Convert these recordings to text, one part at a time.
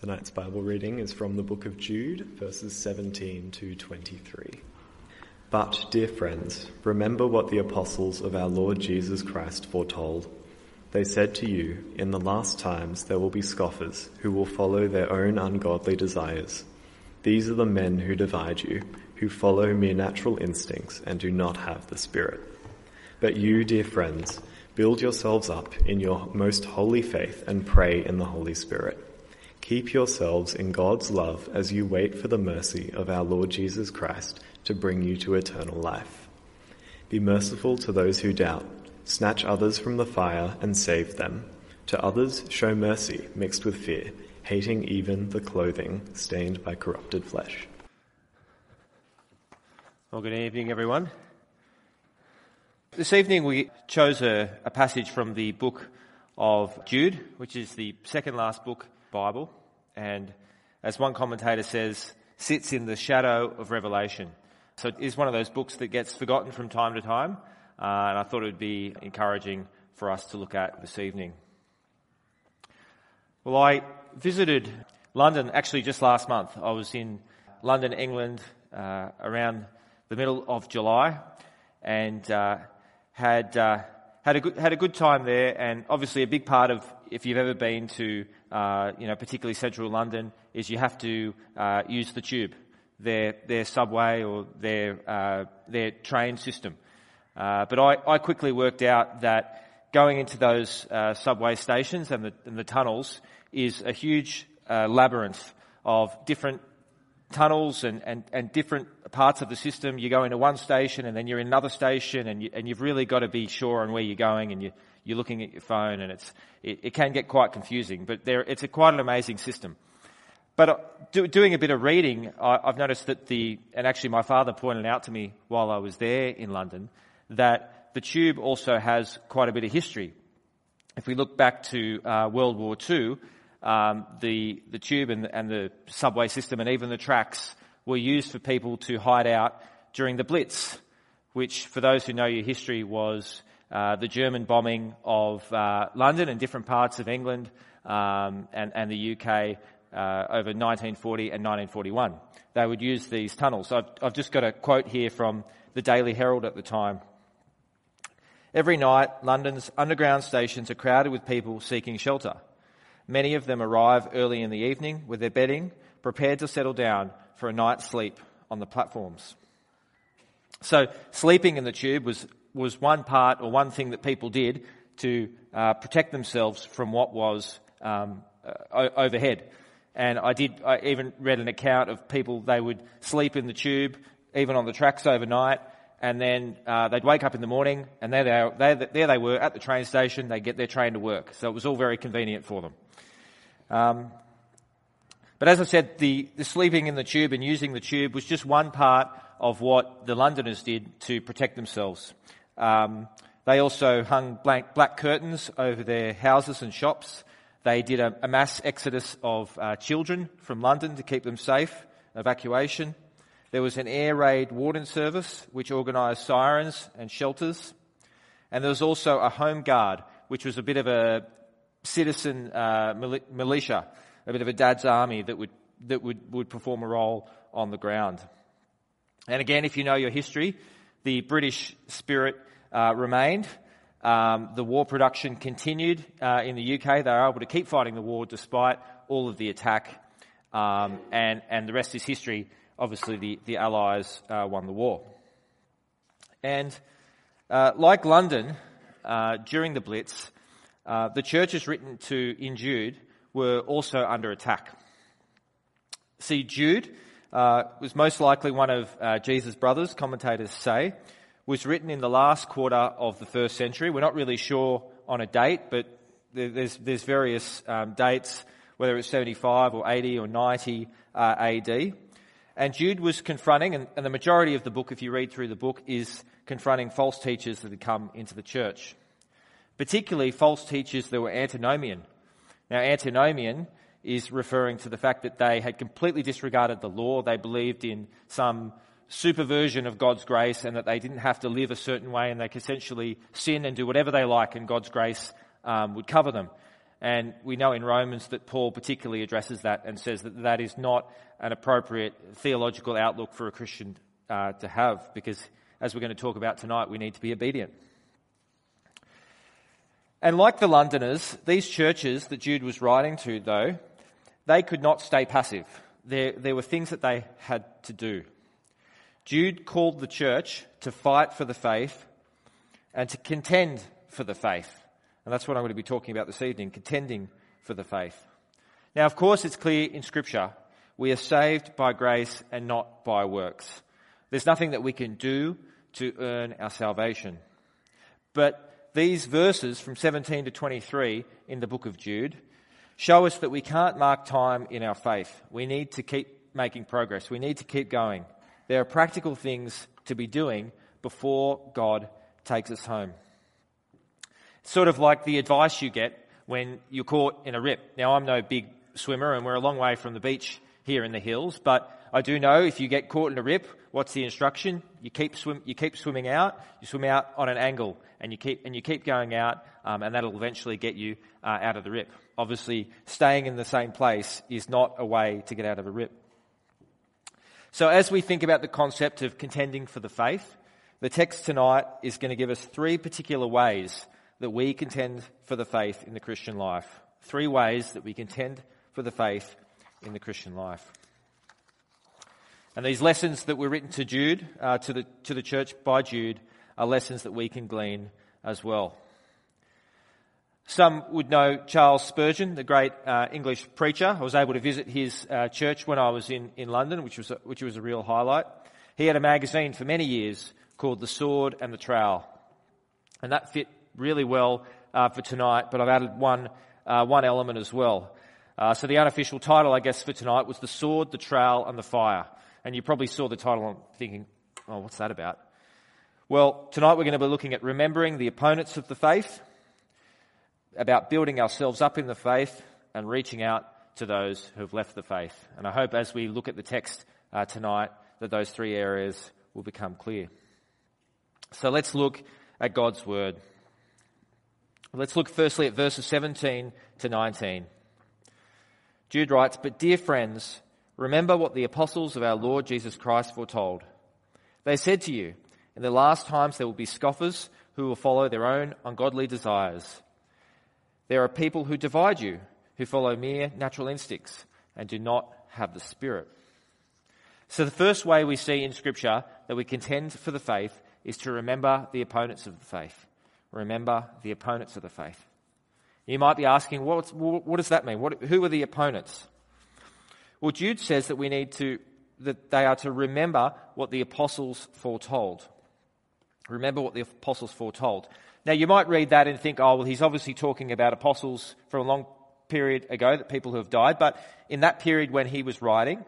Tonight's Bible reading is from the book of Jude, verses 17 to 23. But, dear friends, remember what the apostles of our Lord Jesus Christ foretold. They said to you, In the last times there will be scoffers who will follow their own ungodly desires. These are the men who divide you, who follow mere natural instincts and do not have the Spirit. But you, dear friends, build yourselves up in your most holy faith and pray in the Holy Spirit. Keep yourselves in God's love as you wait for the mercy of our Lord Jesus Christ to bring you to eternal life. Be merciful to those who doubt. Snatch others from the fire and save them. To others, show mercy mixed with fear, hating even the clothing stained by corrupted flesh. Well, good evening, everyone. This evening we chose a, a passage from the book of Jude, which is the second last book Bible and as one commentator says, sits in the shadow of Revelation. So it is one of those books that gets forgotten from time to time, uh, and I thought it would be encouraging for us to look at this evening. Well, I visited London actually just last month. I was in London, England, uh, around the middle of July, and uh, had uh, had a good had a good time there. And obviously, a big part of if you've ever been to uh, you know, particularly central London, is you have to uh, use the tube, their their subway or their uh, their train system. Uh, but I, I quickly worked out that going into those uh, subway stations and the, and the tunnels is a huge uh, labyrinth of different tunnels and, and, and different parts of the system. You go into one station and then you're in another station and, you, and you've really got to be sure on where you're going and you, you're looking at your phone and it's, it, it can get quite confusing, but there, it's a quite an amazing system. But uh, do, doing a bit of reading, I, I've noticed that the, and actually my father pointed out to me while I was there in London, that the tube also has quite a bit of history. If we look back to uh, World War II, um, the, the tube and the, and the subway system and even the tracks were used for people to hide out during the Blitz, which, for those who know your history, was uh, the German bombing of uh, London and different parts of England um, and, and, the UK uh, over 1940 and 1941. They would use these tunnels. I've, I've just got a quote here from the Daily Herald at the time. Every night, London's underground stations are crowded with people seeking shelter. Many of them arrive early in the evening with their bedding, prepared to settle down for a night's sleep on the platforms. So, sleeping in the tube was was one part or one thing that people did to uh, protect themselves from what was um, uh, overhead. And I did, I even read an account of people, they would sleep in the tube, even on the tracks overnight, and then uh, they'd wake up in the morning, and there they, they, there they were at the train station, they get their train to work. So it was all very convenient for them. Um, but as I said, the, the sleeping in the tube and using the tube was just one part of what the Londoners did to protect themselves. Um, they also hung blank, black curtains over their houses and shops. They did a, a mass exodus of uh, children from London to keep them safe, evacuation. There was an air raid warden service which organised sirens and shelters. And there was also a home guard, which was a bit of a citizen uh, militia, a bit of a dad's army that would, that would, would perform a role on the ground. And again, if you know your history, the British spirit uh, remained. Um, the war production continued uh, in the UK. They were able to keep fighting the war despite all of the attack. Um, and, and the rest is history. Obviously, the, the Allies uh, won the war. And uh, like London, uh, during the Blitz, uh, the churches written to in Jude were also under attack. See, Jude was most likely one of Jesus' brothers, commentators say was written in the last quarter of the first century. We're not really sure on a date, but there's, there's various um, dates, whether it's 75 or 80 or 90 uh, AD. And Jude was confronting, and, and the majority of the book, if you read through the book, is confronting false teachers that had come into the church. Particularly false teachers that were antinomian. Now, antinomian is referring to the fact that they had completely disregarded the law. They believed in some superversion of God's grace and that they didn't have to live a certain way and they could essentially sin and do whatever they like and God's grace um, would cover them. And we know in Romans that Paul particularly addresses that and says that that is not an appropriate theological outlook for a Christian uh, to have because, as we're going to talk about tonight, we need to be obedient. And like the Londoners, these churches that Jude was writing to, though, they could not stay passive. There, there were things that they had to do. Jude called the church to fight for the faith and to contend for the faith. And that's what I'm going to be talking about this evening contending for the faith. Now, of course, it's clear in Scripture we are saved by grace and not by works. There's nothing that we can do to earn our salvation. But these verses from 17 to 23 in the book of Jude show us that we can't mark time in our faith. We need to keep making progress. We need to keep going. There are practical things to be doing before God takes us home. Sort of like the advice you get when you're caught in a rip. Now, I'm no big swimmer and we're a long way from the beach here in the hills, but I do know if you get caught in a rip, what's the instruction? You keep swim, you keep swimming out. You swim out on an angle, and you keep and you keep going out, um, and that'll eventually get you uh, out of the rip. Obviously, staying in the same place is not a way to get out of a rip. So, as we think about the concept of contending for the faith, the text tonight is going to give us three particular ways that we contend for the faith in the Christian life. Three ways that we contend for the faith in the Christian life. And these lessons that were written to Jude, uh, to, the, to the church by Jude, are lessons that we can glean as well. Some would know Charles Spurgeon, the great uh, English preacher. I was able to visit his uh, church when I was in, in London, which was, a, which was a real highlight. He had a magazine for many years called The Sword and the Trowel. And that fit really well uh, for tonight, but I've added one, uh, one element as well. Uh, so the unofficial title, I guess, for tonight was The Sword, the Trowel, and the Fire. And you probably saw the title and thinking, oh, what's that about? Well, tonight we're going to be looking at remembering the opponents of the faith, about building ourselves up in the faith, and reaching out to those who have left the faith. And I hope as we look at the text uh, tonight that those three areas will become clear. So let's look at God's Word. Let's look firstly at verses 17 to 19. Jude writes, But dear friends, remember what the apostles of our Lord Jesus Christ foretold. They said to you, In the last times there will be scoffers who will follow their own ungodly desires. There are people who divide you, who follow mere natural instincts and do not have the Spirit. So the first way we see in Scripture that we contend for the faith is to remember the opponents of the faith. Remember the opponents of the faith. You might be asking, what, what does that mean? What, who are the opponents? Well, Jude says that we need to, that they are to remember what the apostles foretold. Remember what the apostles foretold. Now, you might read that and think, oh, well, he's obviously talking about apostles from a long period ago, that people who have died. But in that period when he was writing,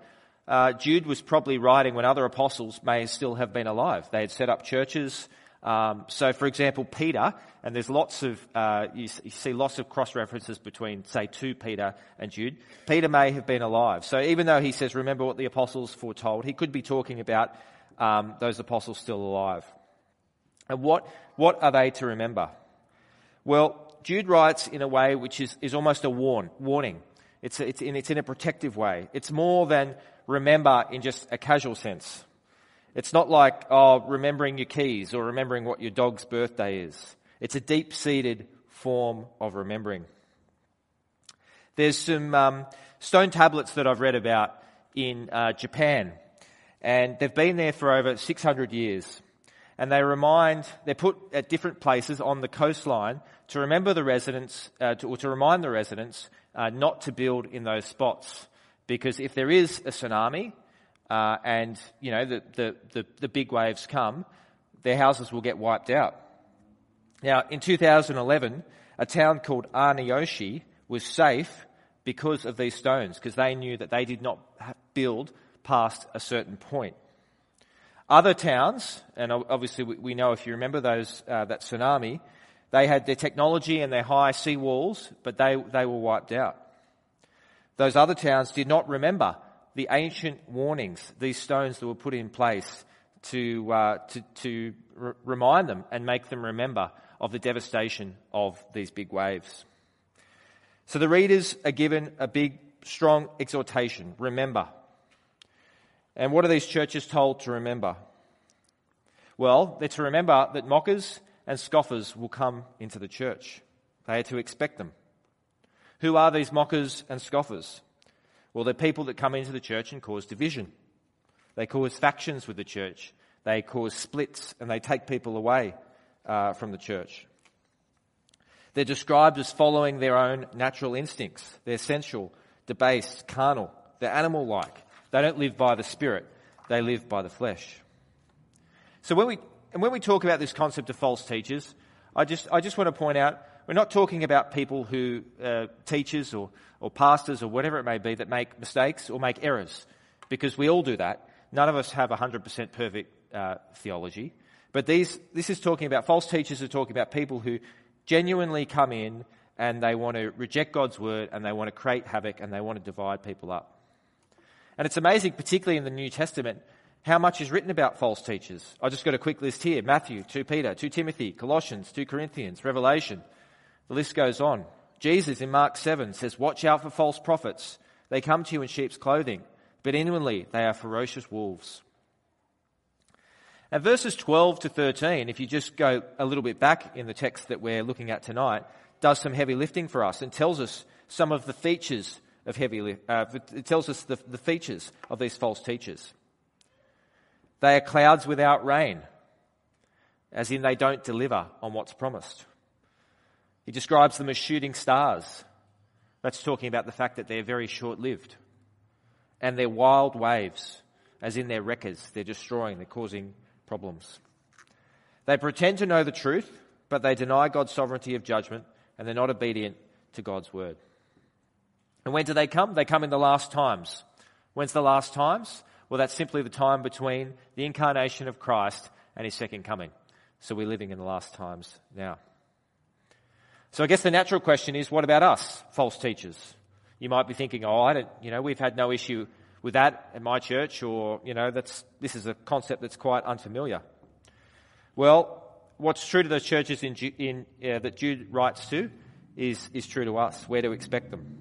uh, Jude was probably writing when other apostles may still have been alive. They had set up churches, um, so, for example, Peter, and there's lots of, uh, you, you, see lots of cross references between, say, 2 Peter and Jude. Peter may have been alive. So, even though he says, remember what the apostles foretold, he could be talking about um, those apostles still alive. And what, what are they to remember? Well, Jude writes in a way which is, is almost a warn, warning. It's, it's, in, it's in a protective way. It's more than remember in just a casual sense. It's not like, oh, remembering your keys or remembering what your dog's birthday is. It's a deep seated form of remembering. There's some um, stone tablets that I've read about in uh, Japan, and they've been there for over 600 years. And they remind, they're put at different places on the coastline to remember the residents, uh, to, or to remind the residents uh, not to build in those spots. Because if there is a tsunami, uh, and you know the, the, the, the, big waves come, their houses will get wiped out. Now, in 2011, a town called Aneyoshi was safe because of these stones, because they knew that they did not build past a certain point. Other towns, and obviously we know if you remember those uh, that tsunami, they had their technology and their high sea walls, but they, they were wiped out. Those other towns did not remember the ancient warnings, these stones that were put in place to, uh, to, to r- remind them and make them remember of the devastation of these big waves. So the readers are given a big, strong exhortation remember. And what are these churches told to remember? Well, they're to remember that mockers and scoffers will come into the church. They are to expect them. Who are these mockers and scoffers? Well, they're people that come into the church and cause division. They cause factions with the church. They cause splits and they take people away uh, from the church. They're described as following their own natural instincts. They're sensual, debased, carnal. They're animal like. They don't live by the Spirit, they live by the flesh. So when we, and when we talk about this concept of false teachers, I just, I just want to point out we're not talking about people who, uh, teachers or, or pastors or whatever it may be, that make mistakes or make errors, because we all do that. None of us have 100% perfect uh, theology. But these, this is talking about, false teachers are talking about people who genuinely come in and they want to reject God's word and they want to create havoc and they want to divide people up. And it's amazing, particularly in the New Testament, how much is written about false teachers. I just got a quick list here Matthew, 2 Peter, 2 Timothy, Colossians, 2 Corinthians, Revelation. The list goes on. Jesus in Mark 7 says, Watch out for false prophets. They come to you in sheep's clothing, but inwardly they are ferocious wolves. And verses 12 to 13, if you just go a little bit back in the text that we're looking at tonight, does some heavy lifting for us and tells us some of the features of heavy, uh, it tells us the, the features of these false teachers. They are clouds without rain, as in they don't deliver on what's promised. He describes them as shooting stars. That's talking about the fact that they're very short lived. And they're wild waves, as in they're wreckers. They're destroying, they're causing problems. They pretend to know the truth, but they deny God's sovereignty of judgment and they're not obedient to God's word. And when do they come? They come in the last times. When's the last times? Well, that's simply the time between the incarnation of Christ and his second coming. So we're living in the last times now. So I guess the natural question is, what about us, false teachers? You might be thinking, oh, I don't, you know, we've had no issue with that at my church, or, you know, that's, this is a concept that's quite unfamiliar. Well, what's true to those churches in, in, uh, that Jude writes to is, is true to us. Where to expect them.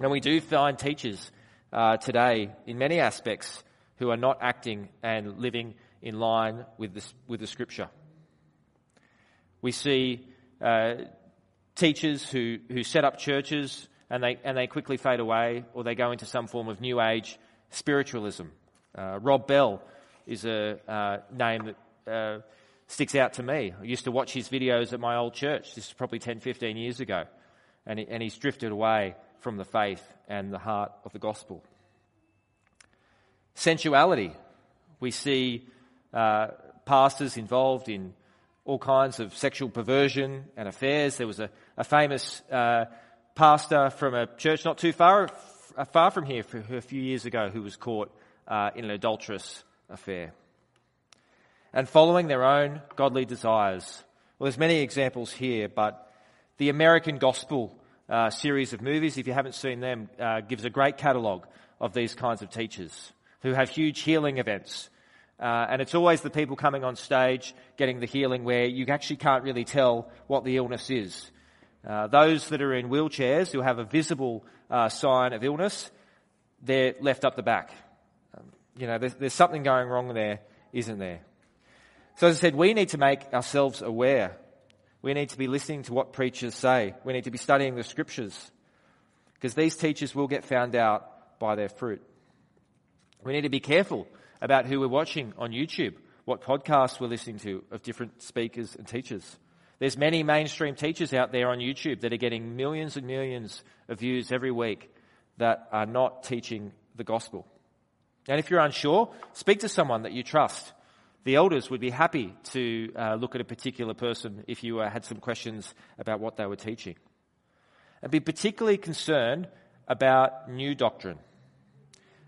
And we do find teachers uh, today in many aspects who are not acting and living in line with, this, with the scripture. We see uh, teachers who, who set up churches and they, and they quickly fade away or they go into some form of new age spiritualism. Uh, Rob Bell is a uh, name that uh, sticks out to me. I used to watch his videos at my old church. This is probably 10, 15 years ago. And, he, and he's drifted away from the faith and the heart of the gospel. Sensuality. We see uh, pastors involved in all kinds of sexual perversion and affairs. There was a, a famous uh, pastor from a church not too far, far from here a few years ago who was caught uh, in an adulterous affair. And following their own godly desires. Well, there's many examples here, but the American Gospel uh, series of movies, if you haven't seen them, uh, gives a great catalogue of these kinds of teachers who have huge healing events uh, and it's always the people coming on stage getting the healing where you actually can't really tell what the illness is. Uh, those that are in wheelchairs who have a visible uh, sign of illness, they're left up the back. Um, you know, there's, there's something going wrong there, isn't there? So as I said, we need to make ourselves aware. We need to be listening to what preachers say. We need to be studying the scriptures. Because these teachers will get found out by their fruit. We need to be careful about who we're watching on YouTube, what podcasts we're listening to of different speakers and teachers. There's many mainstream teachers out there on YouTube that are getting millions and millions of views every week that are not teaching the gospel. And if you're unsure, speak to someone that you trust. The elders would be happy to uh, look at a particular person if you uh, had some questions about what they were teaching. And be particularly concerned about new doctrine.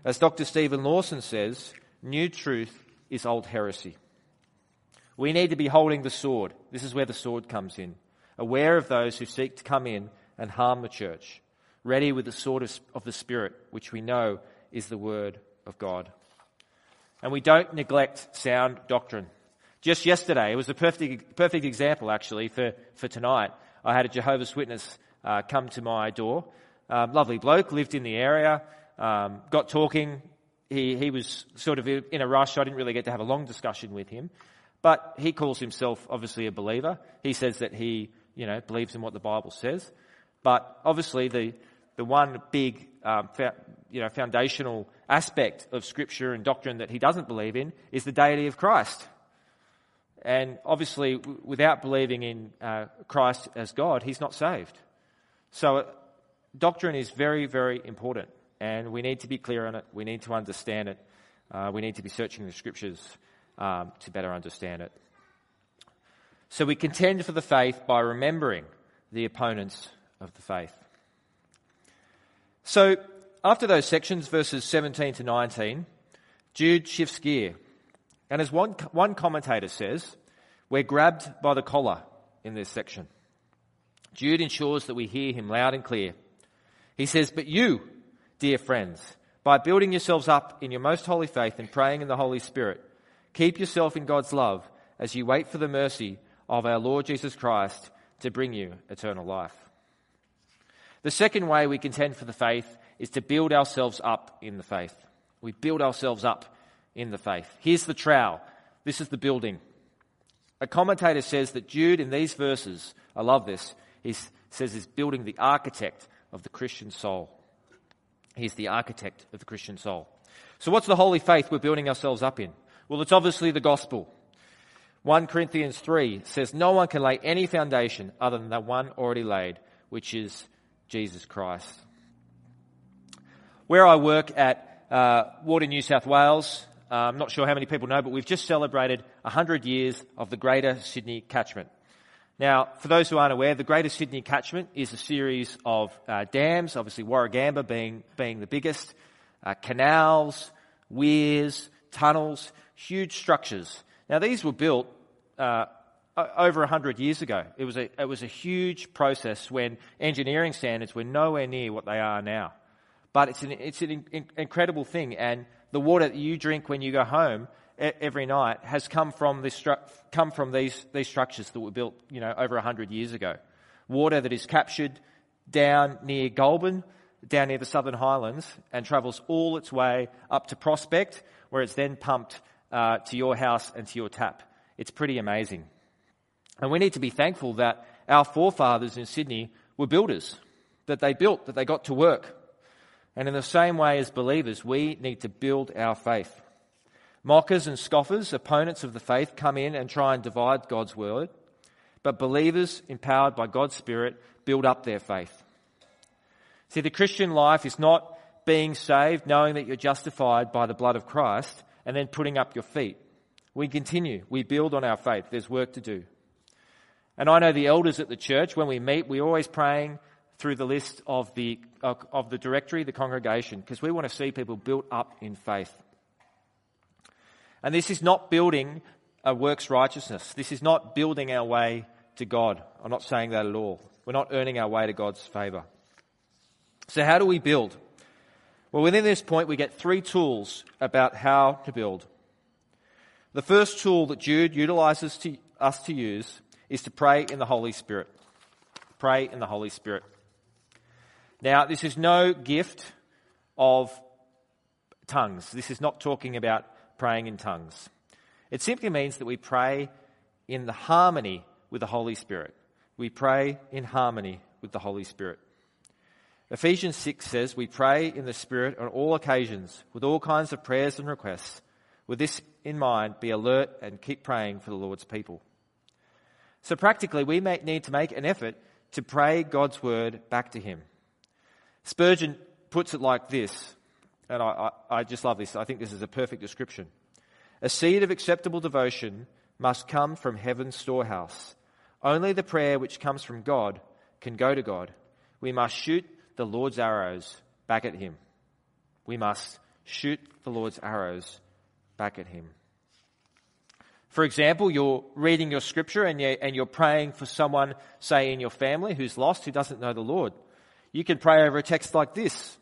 As Dr. Stephen Lawson says, New truth is old heresy. We need to be holding the sword. This is where the sword comes in. Aware of those who seek to come in and harm the church. Ready with the sword of the Spirit, which we know is the Word of God. And we don't neglect sound doctrine. Just yesterday, it was a perfect, perfect example actually for, for tonight. I had a Jehovah's Witness uh, come to my door. Um, lovely bloke, lived in the area, um, got talking. He, he was sort of in a rush. I didn't really get to have a long discussion with him. But he calls himself obviously a believer. He says that he, you know, believes in what the Bible says. But obviously the, the one big, um, fa- you know, foundational aspect of scripture and doctrine that he doesn't believe in is the deity of Christ. And obviously, w- without believing in uh, Christ as God, he's not saved. So, uh, doctrine is very, very important, and we need to be clear on it. We need to understand it. Uh, we need to be searching the scriptures um, to better understand it. So, we contend for the faith by remembering the opponents of the faith. So, after those sections, verses 17 to 19, Jude shifts gear. And as one, one commentator says, we're grabbed by the collar in this section. Jude ensures that we hear him loud and clear. He says, But you, dear friends, by building yourselves up in your most holy faith and praying in the Holy Spirit, keep yourself in God's love as you wait for the mercy of our Lord Jesus Christ to bring you eternal life. The second way we contend for the faith is to build ourselves up in the faith. We build ourselves up in the faith. Here's the trowel. This is the building. A commentator says that Jude in these verses, I love this, he says is building the architect of the Christian soul. He's the architect of the Christian soul. So what's the holy faith we're building ourselves up in? Well, it's obviously the gospel. 1 Corinthians 3 says, No one can lay any foundation other than the one already laid, which is Jesus Christ. Where I work at uh, Water New South Wales, uh, I'm not sure how many people know, but we've just celebrated 100 years of the Greater Sydney Catchment. Now, for those who aren't aware, the Greater Sydney Catchment is a series of uh, dams, obviously Warragamba being, being the biggest, uh, canals, weirs, tunnels, huge structures. Now, these were built uh, over 100 years ago. It was, a, it was a huge process when engineering standards were nowhere near what they are now. But it's an, it's an in, incredible thing. And the water that you drink when you go home every night has come from, this, come from these, these structures that were built, you know, over 100 years ago. Water that is captured down near Goulburn, down near the Southern Highlands, and travels all its way up to Prospect, where it's then pumped uh, to your house and to your tap. It's pretty amazing. And we need to be thankful that our forefathers in Sydney were builders, that they built, that they got to work. And in the same way as believers, we need to build our faith. Mockers and scoffers, opponents of the faith, come in and try and divide God's word. But believers, empowered by God's Spirit, build up their faith. See, the Christian life is not being saved, knowing that you're justified by the blood of Christ, and then putting up your feet. We continue. We build on our faith. There's work to do. And I know the elders at the church, when we meet, we're always praying through the list of the, uh, of the directory, the congregation, because we want to see people built up in faith. And this is not building a works righteousness. This is not building our way to God. I'm not saying that at all. We're not earning our way to God's favour. So, how do we build? Well, within this point, we get three tools about how to build. The first tool that Jude utilizes to, us to use is to pray in the Holy Spirit. Pray in the Holy Spirit. Now, this is no gift of tongues. This is not talking about praying in tongues. It simply means that we pray in the harmony with the Holy Spirit. We pray in harmony with the Holy Spirit. Ephesians 6 says, We pray in the Spirit on all occasions, with all kinds of prayers and requests. With this in mind, be alert and keep praying for the Lord's people. So, practically, we may need to make an effort to pray God's word back to Him. Spurgeon puts it like this and I, I, I just love this. I think this is a perfect description. A seed of acceptable devotion must come from heaven's storehouse. Only the prayer which comes from God can go to God. We must shoot the Lord's arrows back at Him. We must shoot the Lord's arrows back at Him. For example, you're reading your scripture and you're, praying for someone, say, in your family who's lost, who doesn't know the Lord. You can pray over a text like this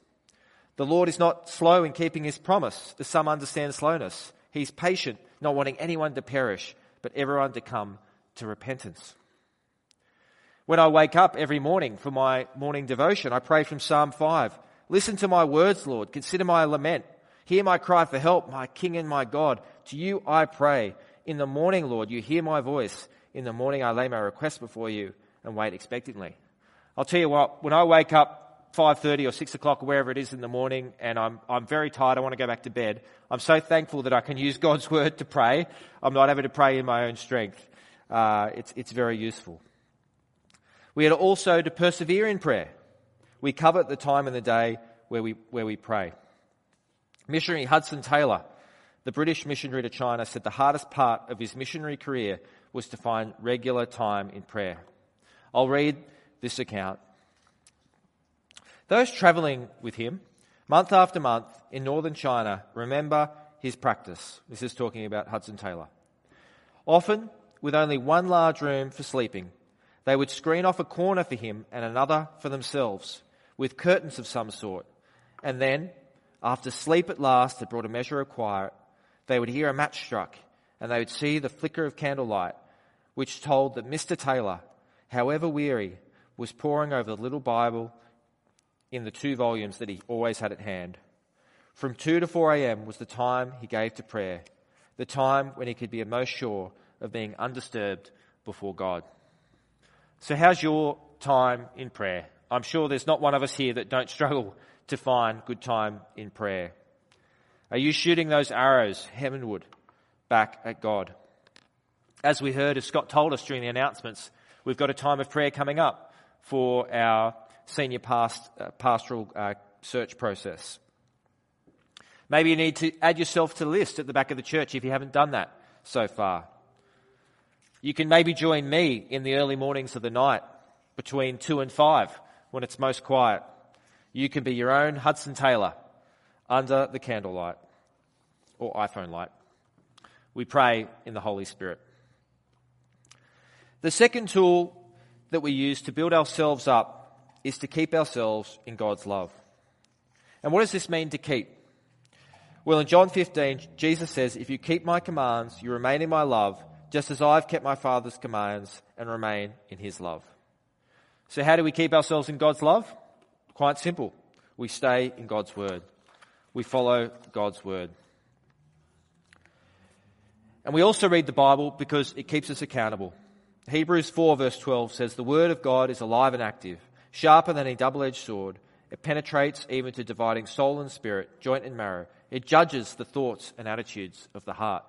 the Lord is not slow in keeping his promise, as some understand slowness. He's patient, not wanting anyone to perish, but everyone to come to repentance. When I wake up every morning for my morning devotion, I pray from Psalm 5. Listen to my words, Lord. Consider my lament. Hear my cry for help, my King and my God. To you I pray. In the morning, Lord, you hear my voice. In the morning, I lay my request before you and wait expectantly. I'll tell you what, when I wake up 5.30 or 6 o'clock or wherever it is in the morning and I'm, I'm very tired, I want to go back to bed, I'm so thankful that I can use God's word to pray. I'm not having to pray in my own strength. Uh, it's, it's very useful. We are also to persevere in prayer. We covet the time and the day where we, where we pray. Missionary Hudson Taylor, the British missionary to China, said the hardest part of his missionary career was to find regular time in prayer. I'll read this account. Those traveling with him, month after month in northern China, remember his practice. This is talking about Hudson Taylor. Often, with only one large room for sleeping, they would screen off a corner for him and another for themselves, with curtains of some sort. And then, after sleep at last had brought a measure of quiet, they would hear a match struck, and they would see the flicker of candlelight, which told that Mr. Taylor, however weary, was poring over the little Bible in the two volumes that he always had at hand. From 2 to 4 a.m. was the time he gave to prayer, the time when he could be most sure of being undisturbed before God. So, how's your time in prayer? I'm sure there's not one of us here that don't struggle to find good time in prayer. Are you shooting those arrows heavenward back at God? As we heard, as Scott told us during the announcements, we've got a time of prayer coming up for our senior past, uh, pastoral uh, search process. Maybe you need to add yourself to the list at the back of the church if you haven't done that so far. You can maybe join me in the early mornings of the night between 2 and 5 when it's most quiet. You can be your own Hudson Taylor under the candlelight or iPhone light. We pray in the Holy Spirit. The second tool that we use to build ourselves up is to keep ourselves in God's love. And what does this mean to keep? Well, in John 15, Jesus says, If you keep my commands, you remain in my love, just as I've kept my Father's commands and remain in his love. So, how do we keep ourselves in God's love? Quite simple. We stay in God's word, we follow God's word. And we also read the Bible because it keeps us accountable. Hebrews 4, verse 12 says, The word of God is alive and active sharper than a double edged sword. It penetrates even to dividing soul and spirit, joint and marrow. It judges the thoughts and attitudes of the heart.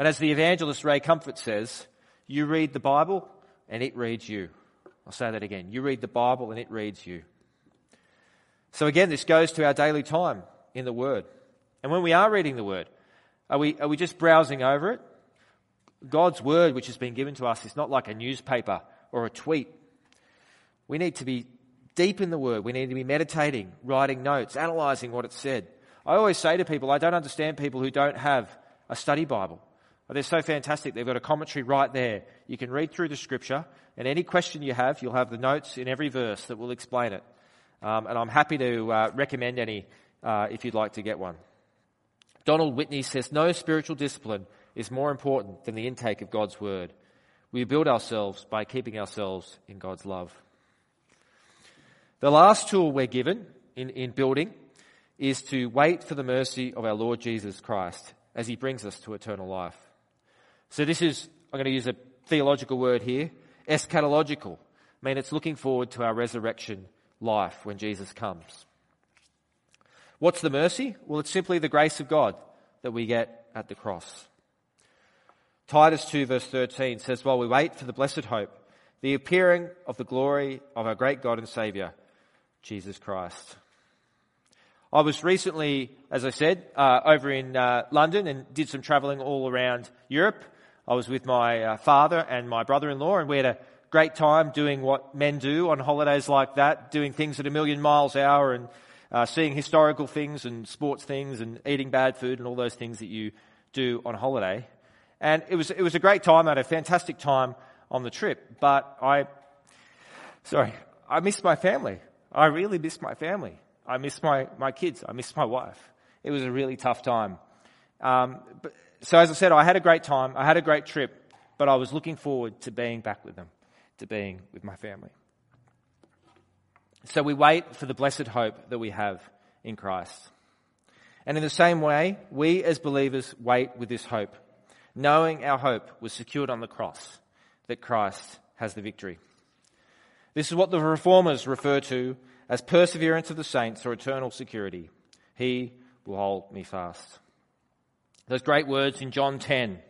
And as the evangelist Ray Comfort says, you read the Bible and it reads you. I'll say that again. You read the Bible and it reads you. So again, this goes to our daily time in the Word. And when we are reading the Word, are we, are we just browsing over it? God's Word, which has been given to us, is not like a newspaper or a tweet we need to be deep in the Word. We need to be meditating, writing notes, analysing what it said. I always say to people, I don't understand people who don't have a study Bible. They're so fantastic. They've got a commentary right there. You can read through the scripture, and any question you have, you'll have the notes in every verse that will explain it. Um, and I'm happy to uh, recommend any uh, if you'd like to get one. Donald Whitney says, No spiritual discipline is more important than the intake of God's word. We build ourselves by keeping ourselves in God's love. The last tool we're given in, in building is to wait for the mercy of our Lord Jesus Christ as he brings us to eternal life. So this is, I'm going to use a theological word here, eschatological. I mean, it's looking forward to our resurrection life when Jesus comes. What's the mercy? Well, it's simply the grace of God that we get at the cross. Titus 2 verse 13 says, while we wait for the blessed hope, the appearing of the glory of our great God and Saviour, Jesus Christ. I was recently, as I said, uh, over in uh, London and did some travelling all around Europe. I was with my uh, father and my brother-in-law, and we had a great time doing what men do on holidays like that, doing things at a million miles an hour and uh, seeing historical things and sports things and eating bad food and all those things that you do on holiday. And it was it was a great time. I had a fantastic time on the trip, but I, sorry, I missed my family. I really missed my family. I missed my, my kids. I missed my wife. It was a really tough time. Um, but, so as I said, I had a great time. I had a great trip, but I was looking forward to being back with them, to being with my family. So we wait for the blessed hope that we have in Christ. And in the same way, we as believers wait with this hope, knowing our hope was secured on the cross, that Christ has the victory. This is what the reformers refer to as perseverance of the saints or eternal security. He will hold me fast. Those great words in John 10,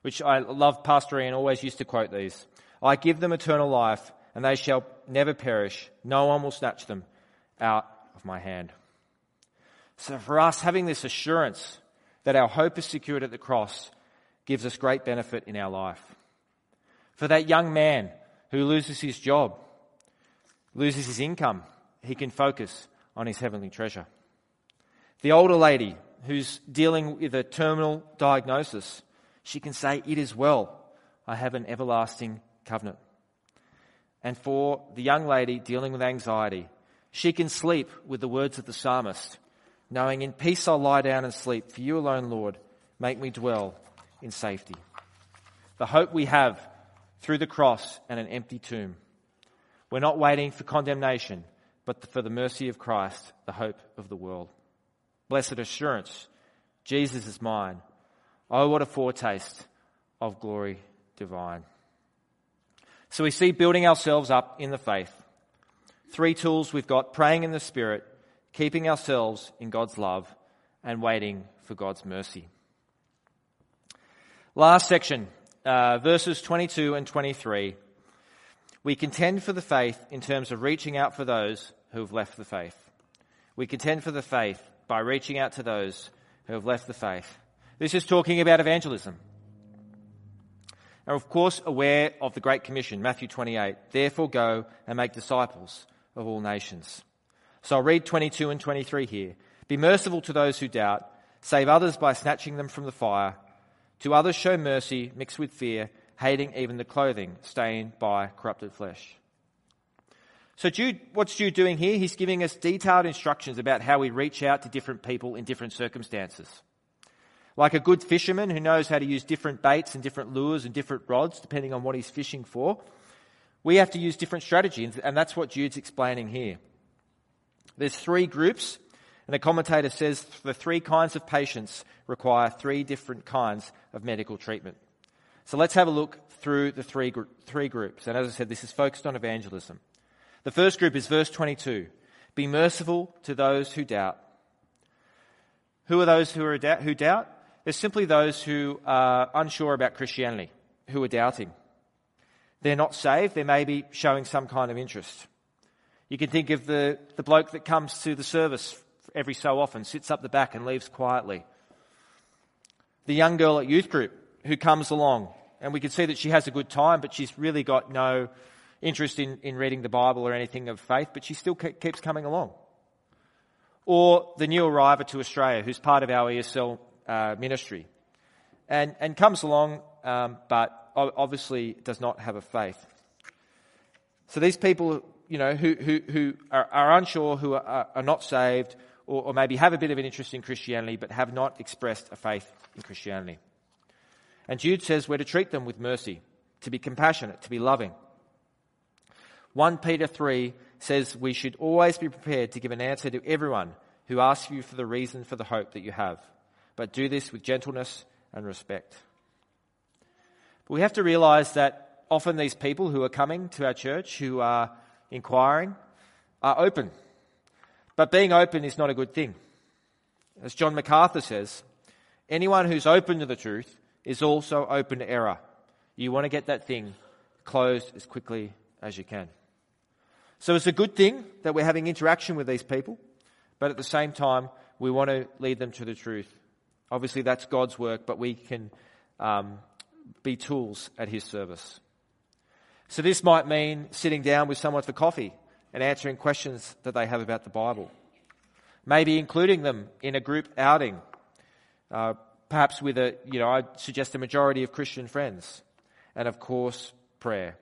which I love, Pastor Ian always used to quote these. I give them eternal life, and they shall never perish. No one will snatch them out of my hand. So for us, having this assurance that our hope is secured at the cross gives us great benefit in our life. For that young man who loses his job, loses his income, he can focus on his heavenly treasure. The older lady who's dealing with a terminal diagnosis, she can say, It is well. I have an everlasting covenant. And for the young lady dealing with anxiety, she can sleep with the words of the psalmist, knowing, In peace I'll lie down and sleep, for you alone, Lord, make me dwell in safety. The hope we have through the cross and an empty tomb. We're not waiting for condemnation, but for the mercy of Christ, the hope of the world. Blessed assurance, Jesus is mine. Oh, what a foretaste of glory divine. So we see building ourselves up in the faith. Three tools we've got praying in the Spirit, keeping ourselves in God's love, and waiting for God's mercy. Last section, uh, verses 22 and 23. We contend for the faith in terms of reaching out for those who have left the faith. We contend for the faith by reaching out to those who have left the faith. This is talking about evangelism are of course aware of the Great Commission, Matthew 28. Therefore go and make disciples of all nations. So I'll read 22 and 23 here. Be merciful to those who doubt. Save others by snatching them from the fire. To others show mercy mixed with fear, hating even the clothing stained by corrupted flesh. So Jude, what's Jude doing here? He's giving us detailed instructions about how we reach out to different people in different circumstances. Like a good fisherman who knows how to use different baits and different lures and different rods depending on what he's fishing for, we have to use different strategies, and that's what Jude's explaining here. There's three groups, and a commentator says the three kinds of patients require three different kinds of medical treatment. So let's have a look through the three, three groups. And as I said, this is focused on evangelism. The first group is verse 22. Be merciful to those who doubt. Who are those who, are doubt, who doubt? They're simply those who are unsure about Christianity, who are doubting. They're not saved, they may be showing some kind of interest. You can think of the, the bloke that comes to the service every so often, sits up the back and leaves quietly. The young girl at youth group who comes along, and we can see that she has a good time, but she's really got no interest in, in reading the Bible or anything of faith, but she still keeps coming along. Or the new arriver to Australia who's part of our ESL uh, ministry and, and comes along, um, but obviously does not have a faith. So these people, you know, who, who, who are, are unsure, who are, are not saved, or, or maybe have a bit of an interest in Christianity, but have not expressed a faith in Christianity. And Jude says we're to treat them with mercy, to be compassionate, to be loving. 1 Peter 3 says we should always be prepared to give an answer to everyone who asks you for the reason for the hope that you have but do this with gentleness and respect. But we have to realize that often these people who are coming to our church, who are inquiring, are open. But being open is not a good thing. As John MacArthur says, anyone who's open to the truth is also open to error. You want to get that thing closed as quickly as you can. So it's a good thing that we're having interaction with these people, but at the same time, we want to lead them to the truth Obviously, that's God's work, but we can um, be tools at His service. So, this might mean sitting down with someone for coffee and answering questions that they have about the Bible. Maybe including them in a group outing, uh, perhaps with a, you know, I'd suggest a majority of Christian friends. And of course, prayer.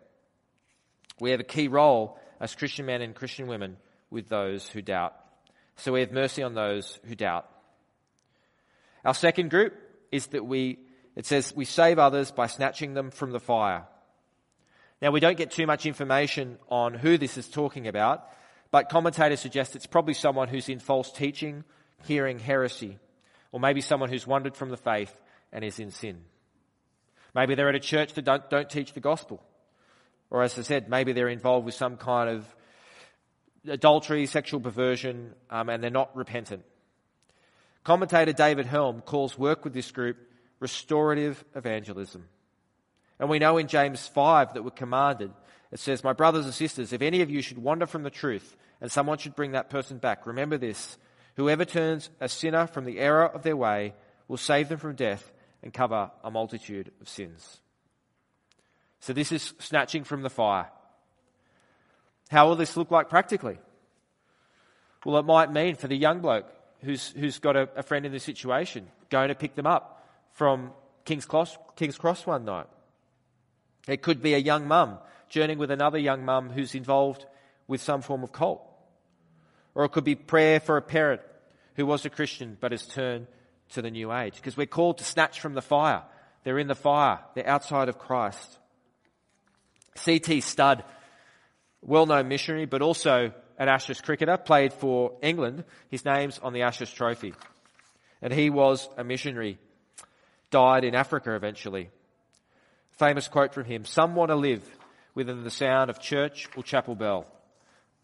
We have a key role as Christian men and Christian women with those who doubt. So we have mercy on those who doubt. Our second group is that we, it says, we save others by snatching them from the fire. Now, we don't get too much information on who this is talking about, but commentators suggest it's probably someone who's in false teaching, hearing heresy, or maybe someone who's wandered from the faith and is in sin. Maybe they're at a church that don't, don't teach the gospel. Or as I said, maybe they're involved with some kind of adultery, sexual perversion, um, and they're not repentant. Commentator David Helm calls work with this group restorative evangelism. And we know in James 5 that we're commanded. It says, My brothers and sisters, if any of you should wander from the truth and someone should bring that person back, remember this. Whoever turns a sinner from the error of their way will save them from death and cover a multitude of sins. So this is snatching from the fire. How will this look like practically? Well, it might mean for the young bloke who's, who's got a, a friend in this situation, going to pick them up from King's Cross, King's Cross one night. It could be a young mum journeying with another young mum who's involved with some form of cult. Or it could be prayer for a parent who was a Christian but has turned to the new age. Because we're called to snatch from the fire. They're in the fire. They're outside of Christ. C.T. Studd, well-known missionary, but also an Ashes cricketer, played for England. His name's on the Ashes trophy. And he was a missionary. Died in Africa eventually. Famous quote from him, some want to live within the sound of church or chapel bell,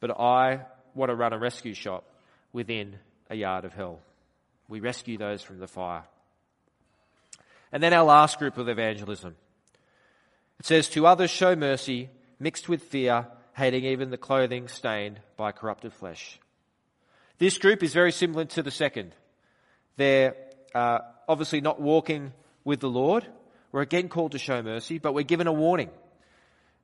but I want to run a rescue shop within a yard of hell. We rescue those from the fire. And then our last group of evangelism. It says, To others show mercy, mixed with fear, hating even the clothing stained by corrupted flesh. This group is very similar to the second. They're uh, obviously not walking with the Lord. We're again called to show mercy, but we're given a warning.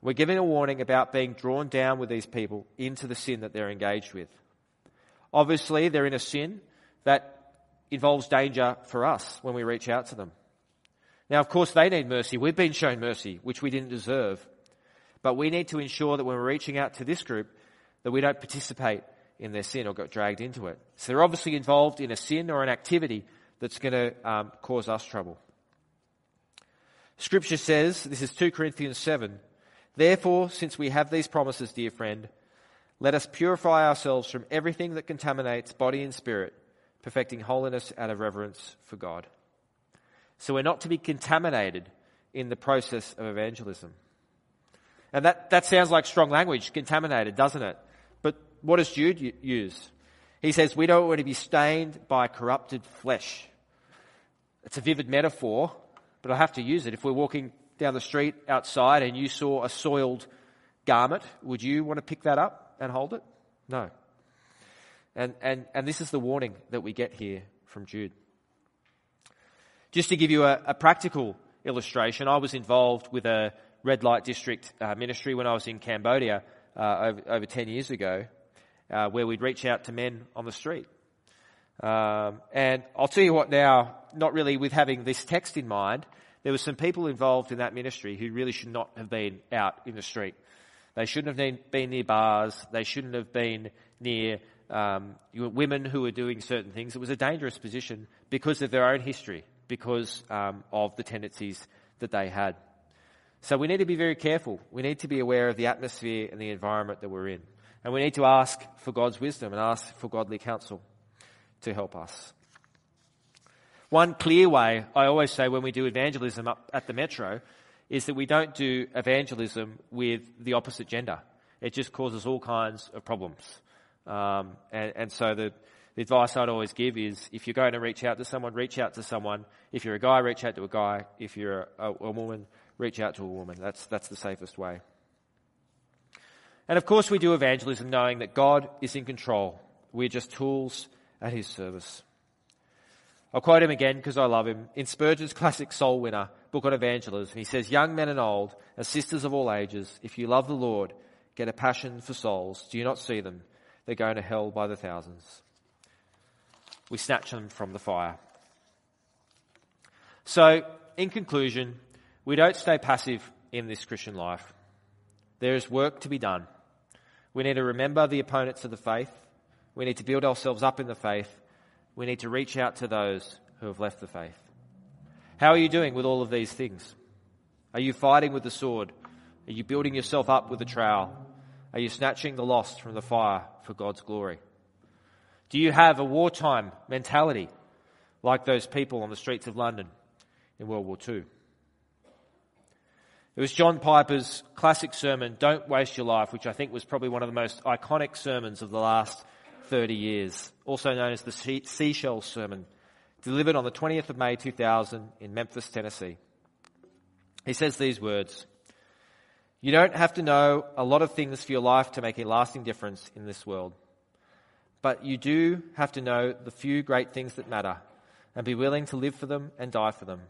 We're given a warning about being drawn down with these people into the sin that they're engaged with. Obviously, they're in a sin that involves danger for us when we reach out to them. Now, of course, they need mercy. We've been shown mercy, which we didn't deserve. But we need to ensure that when we're reaching out to this group, that we don't participate in their sin or get dragged into it. So they're obviously involved in a sin or an activity that's going to um, cause us trouble. Scripture says, this is 2 Corinthians 7, Therefore, since we have these promises, dear friend, let us purify ourselves from everything that contaminates body and spirit perfecting holiness out of reverence for God. So we're not to be contaminated in the process of evangelism. And that, that sounds like strong language, contaminated, doesn't it? But what does Jude use? He says, we don't want to be stained by corrupted flesh. It's a vivid metaphor, but I have to use it. If we're walking down the street outside and you saw a soiled garment, would you want to pick that up and hold it? No. And, and, and this is the warning that we get here from Jude. Just to give you a, a practical illustration, I was involved with a red light district uh, ministry when I was in Cambodia uh, over, over 10 years ago, uh, where we'd reach out to men on the street. Um, and I'll tell you what now, not really with having this text in mind, there were some people involved in that ministry who really should not have been out in the street. They shouldn't have been near bars. They shouldn't have been near um, women who were doing certain things. It was a dangerous position because of their own history, because um, of the tendencies that they had. So we need to be very careful. We need to be aware of the atmosphere and the environment that we're in. And we need to ask for God's wisdom and ask for godly counsel to help us. One clear way, I always say when we do evangelism up at the metro, is that we don't do evangelism with the opposite gender. It just causes all kinds of problems. Um, and, and, so the, the advice I'd always give is if you're going to reach out to someone, reach out to someone. If you're a guy, reach out to a guy. If you're a, a woman, reach out to a woman. That's, that's the safest way. And of course, we do evangelism knowing that God is in control. We're just tools at His service. I'll quote him again because I love him. In Spurgeon's classic Soul Winner, Book on Evangelism, he says, Young men and old, and sisters of all ages, if you love the Lord, get a passion for souls. Do you not see them? They're going to hell by the thousands. We snatch them from the fire. So, in conclusion, we don't stay passive in this Christian life. There is work to be done. We need to remember the opponents of the faith. We need to build ourselves up in the faith. We need to reach out to those who have left the faith. How are you doing with all of these things? Are you fighting with the sword Are you building yourself up with a trowel? Are you snatching the lost from the fire for God's glory? Do you have a wartime mentality like those people on the streets of London in World War II? It was John Piper's classic sermon, Don't Waste Your Life, which I think was probably one of the most iconic sermons of the last 30 years, also known as the Seashell Sermon, delivered on the 20th of May 2000 in Memphis, Tennessee. He says these words You don't have to know a lot of things for your life to make a lasting difference in this world, but you do have to know the few great things that matter and be willing to live for them and die for them.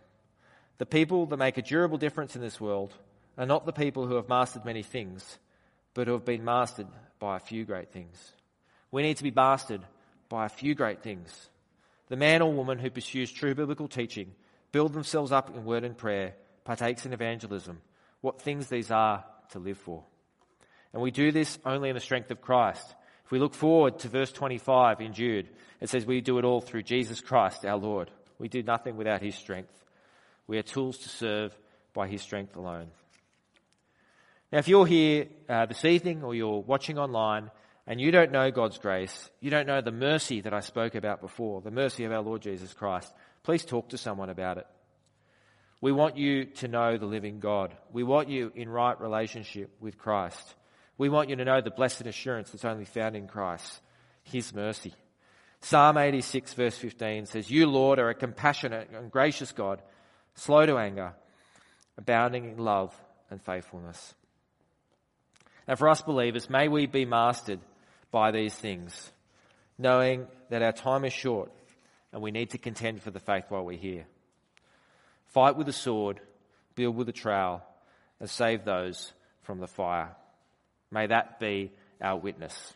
The people that make a durable difference in this world are not the people who have mastered many things, but who have been mastered by a few great things. We need to be mastered by a few great things. The man or woman who pursues true biblical teaching, build themselves up in word and prayer, partakes in evangelism, what things these are to live for. And we do this only in the strength of Christ. We look forward to verse 25 in Jude, it says we do it all through Jesus Christ our Lord. We do nothing without his strength. We are tools to serve by His strength alone. Now, if you're here uh, this evening or you're watching online and you don't know God's grace, you don't know the mercy that I spoke about before, the mercy of our Lord Jesus Christ, please talk to someone about it. We want you to know the living God. We want you in right relationship with Christ. We want you to know the blessed assurance that's only found in Christ, His mercy. Psalm 86 verse 15 says, You, Lord, are a compassionate and gracious God, slow to anger, abounding in love and faithfulness. And for us believers, may we be mastered by these things, knowing that our time is short and we need to contend for the faith while we're here. Fight with a sword, build with a trowel, and save those from the fire. May that be our witness.